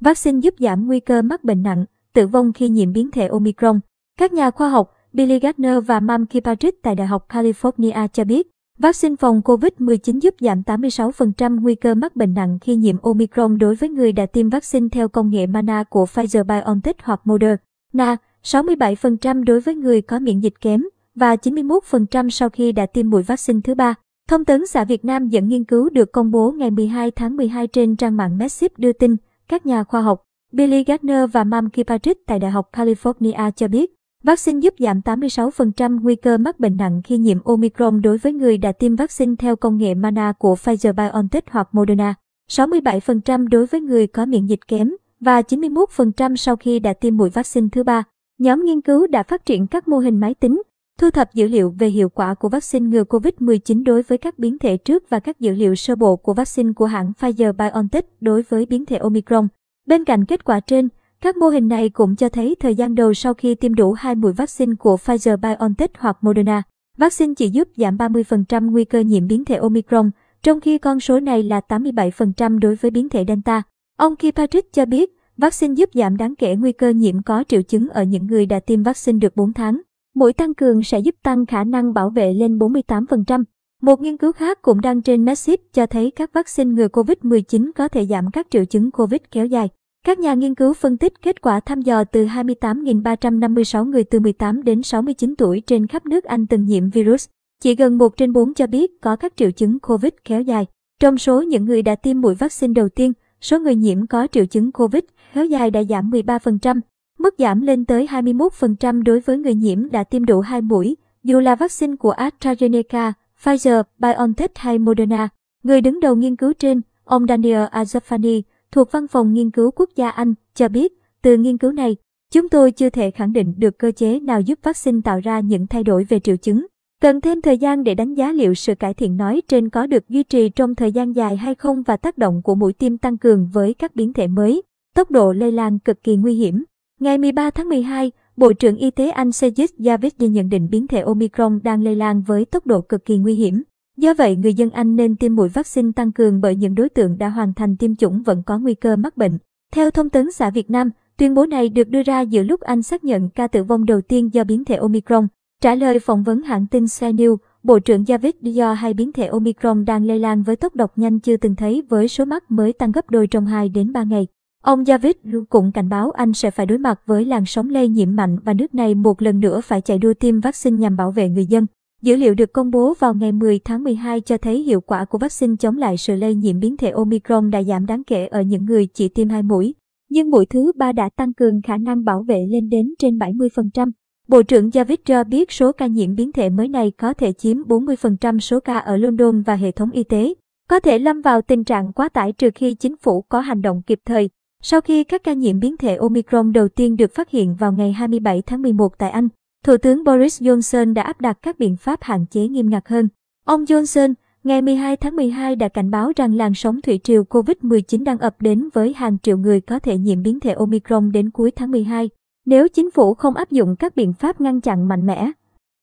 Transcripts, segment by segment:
Vaccine giúp giảm nguy cơ mắc bệnh nặng, tử vong khi nhiễm biến thể Omicron. Các nhà khoa học Billy Gardner và Mam Kipatrick tại Đại học California cho biết, vaccine phòng COVID-19 giúp giảm 86% nguy cơ mắc bệnh nặng khi nhiễm Omicron đối với người đã tiêm vaccine theo công nghệ MANA của Pfizer-BioNTech hoặc Moderna, 67% đối với người có miễn dịch kém và 91% sau khi đã tiêm mũi vaccine thứ ba. Thông tấn xã Việt Nam dẫn nghiên cứu được công bố ngày 12 tháng 12 trên trang mạng Messip đưa tin, các nhà khoa học Billy Gardner và Mam Kipatrick tại Đại học California cho biết, vaccine giúp giảm 86% nguy cơ mắc bệnh nặng khi nhiễm Omicron đối với người đã tiêm vaccine theo công nghệ MANA của Pfizer-BioNTech hoặc Moderna, 67% đối với người có miễn dịch kém và 91% sau khi đã tiêm mũi vaccine thứ ba. Nhóm nghiên cứu đã phát triển các mô hình máy tính, thu thập dữ liệu về hiệu quả của vaccine ngừa COVID-19 đối với các biến thể trước và các dữ liệu sơ bộ của vaccine của hãng Pfizer-BioNTech đối với biến thể Omicron. Bên cạnh kết quả trên, các mô hình này cũng cho thấy thời gian đầu sau khi tiêm đủ hai mũi vaccine của Pfizer-BioNTech hoặc Moderna, vaccine chỉ giúp giảm 30% nguy cơ nhiễm biến thể Omicron, trong khi con số này là 87% đối với biến thể Delta. Ông Kirkpatrick cho biết, vaccine giúp giảm đáng kể nguy cơ nhiễm có triệu chứng ở những người đã tiêm vaccine được 4 tháng. Mũi tăng cường sẽ giúp tăng khả năng bảo vệ lên 48%. Một nghiên cứu khác cũng đăng trên Massive cho thấy các vaccine ngừa COVID-19 có thể giảm các triệu chứng COVID kéo dài. Các nhà nghiên cứu phân tích kết quả thăm dò từ 28.356 người từ 18 đến 69 tuổi trên khắp nước Anh từng nhiễm virus. Chỉ gần 1 trên 4 cho biết có các triệu chứng COVID kéo dài. Trong số những người đã tiêm mũi vaccine đầu tiên, số người nhiễm có triệu chứng COVID kéo dài đã giảm 13%, mức giảm lên tới 21% đối với người nhiễm đã tiêm đủ 2 mũi, dù là vaccine của AstraZeneca, Pfizer, BioNTech hay Moderna. Người đứng đầu nghiên cứu trên, ông Daniel Azafani, thuộc Văn phòng Nghiên cứu Quốc gia Anh, cho biết, từ nghiên cứu này, chúng tôi chưa thể khẳng định được cơ chế nào giúp vaccine tạo ra những thay đổi về triệu chứng. Cần thêm thời gian để đánh giá liệu sự cải thiện nói trên có được duy trì trong thời gian dài hay không và tác động của mũi tiêm tăng cường với các biến thể mới. Tốc độ lây lan cực kỳ nguy hiểm. Ngày 13 tháng 12, Bộ trưởng Y tế Anh Sajid Javid nhận định biến thể Omicron đang lây lan với tốc độ cực kỳ nguy hiểm. Do vậy, người dân Anh nên tiêm mũi vaccine tăng cường bởi những đối tượng đã hoàn thành tiêm chủng vẫn có nguy cơ mắc bệnh. Theo thông tấn xã Việt Nam, tuyên bố này được đưa ra giữa lúc Anh xác nhận ca tử vong đầu tiên do biến thể Omicron. Trả lời phỏng vấn hãng tin Sky News, Bộ trưởng Javid do hai biến thể Omicron đang lây lan với tốc độ nhanh chưa từng thấy với số mắc mới tăng gấp đôi trong 2 đến 3 ngày. Ông Javid cũng cảnh báo Anh sẽ phải đối mặt với làn sóng lây nhiễm mạnh và nước này một lần nữa phải chạy đua tiêm vaccine nhằm bảo vệ người dân. Dữ liệu được công bố vào ngày 10 tháng 12 cho thấy hiệu quả của vaccine chống lại sự lây nhiễm biến thể Omicron đã giảm đáng kể ở những người chỉ tiêm hai mũi. Nhưng mũi thứ ba đã tăng cường khả năng bảo vệ lên đến trên 70%. Bộ trưởng Javid cho biết số ca nhiễm biến thể mới này có thể chiếm 40% số ca ở London và hệ thống y tế. Có thể lâm vào tình trạng quá tải trừ khi chính phủ có hành động kịp thời. Sau khi các ca nhiễm biến thể Omicron đầu tiên được phát hiện vào ngày 27 tháng 11 tại Anh, Thủ tướng Boris Johnson đã áp đặt các biện pháp hạn chế nghiêm ngặt hơn. Ông Johnson, ngày 12 tháng 12 đã cảnh báo rằng làn sóng thủy triều COVID-19 đang ập đến với hàng triệu người có thể nhiễm biến thể Omicron đến cuối tháng 12, nếu chính phủ không áp dụng các biện pháp ngăn chặn mạnh mẽ.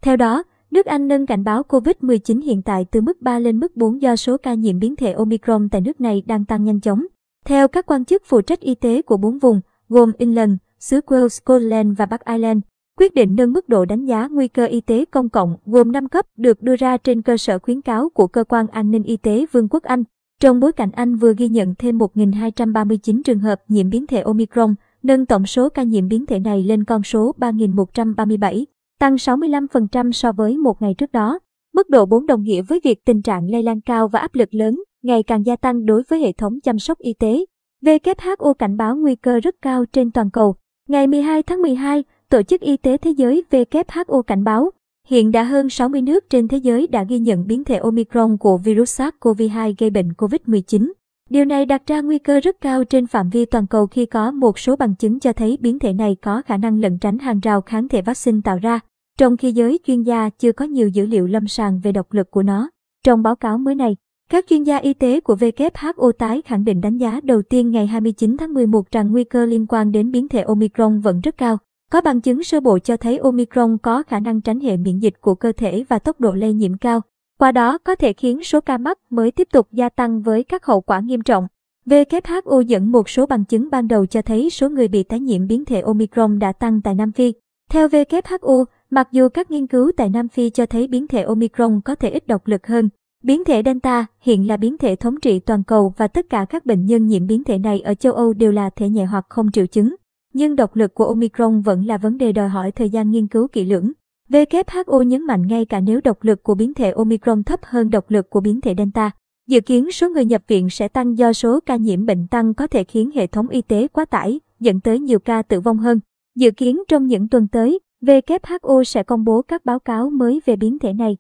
Theo đó, nước Anh nâng cảnh báo COVID-19 hiện tại từ mức 3 lên mức 4 do số ca nhiễm biến thể Omicron tại nước này đang tăng nhanh chóng. Theo các quan chức phụ trách y tế của bốn vùng, gồm England, xứ Wales, Scotland và Bắc Ireland, quyết định nâng mức độ đánh giá nguy cơ y tế công cộng gồm 5 cấp được đưa ra trên cơ sở khuyến cáo của Cơ quan An ninh Y tế Vương quốc Anh. Trong bối cảnh Anh vừa ghi nhận thêm 1.239 trường hợp nhiễm biến thể Omicron, nâng tổng số ca nhiễm biến thể này lên con số 3.137, tăng 65% so với một ngày trước đó. Mức độ 4 đồng nghĩa với việc tình trạng lây lan cao và áp lực lớn ngày càng gia tăng đối với hệ thống chăm sóc y tế. WHO cảnh báo nguy cơ rất cao trên toàn cầu. Ngày 12 tháng 12, Tổ chức Y tế Thế giới WHO cảnh báo, hiện đã hơn 60 nước trên thế giới đã ghi nhận biến thể Omicron của virus SARS-CoV-2 gây bệnh COVID-19. Điều này đặt ra nguy cơ rất cao trên phạm vi toàn cầu khi có một số bằng chứng cho thấy biến thể này có khả năng lẩn tránh hàng rào kháng thể vaccine tạo ra, trong khi giới chuyên gia chưa có nhiều dữ liệu lâm sàng về độc lực của nó. Trong báo cáo mới này, các chuyên gia y tế của WHO tái khẳng định đánh giá đầu tiên ngày 29 tháng 11 rằng nguy cơ liên quan đến biến thể Omicron vẫn rất cao. Có bằng chứng sơ bộ cho thấy Omicron có khả năng tránh hệ miễn dịch của cơ thể và tốc độ lây nhiễm cao. Qua đó có thể khiến số ca mắc mới tiếp tục gia tăng với các hậu quả nghiêm trọng. WHO dẫn một số bằng chứng ban đầu cho thấy số người bị tái nhiễm biến thể Omicron đã tăng tại Nam Phi. Theo WHO, mặc dù các nghiên cứu tại Nam Phi cho thấy biến thể Omicron có thể ít độc lực hơn, biến thể Delta hiện là biến thể thống trị toàn cầu và tất cả các bệnh nhân nhiễm biến thể này ở châu Âu đều là thể nhẹ hoặc không triệu chứng. Nhưng độc lực của Omicron vẫn là vấn đề đòi hỏi thời gian nghiên cứu kỹ lưỡng. WHO nhấn mạnh ngay cả nếu độc lực của biến thể Omicron thấp hơn độc lực của biến thể Delta, Dự kiến số người nhập viện sẽ tăng do số ca nhiễm bệnh tăng có thể khiến hệ thống y tế quá tải, dẫn tới nhiều ca tử vong hơn. Dự kiến trong những tuần tới, WHO sẽ công bố các báo cáo mới về biến thể này.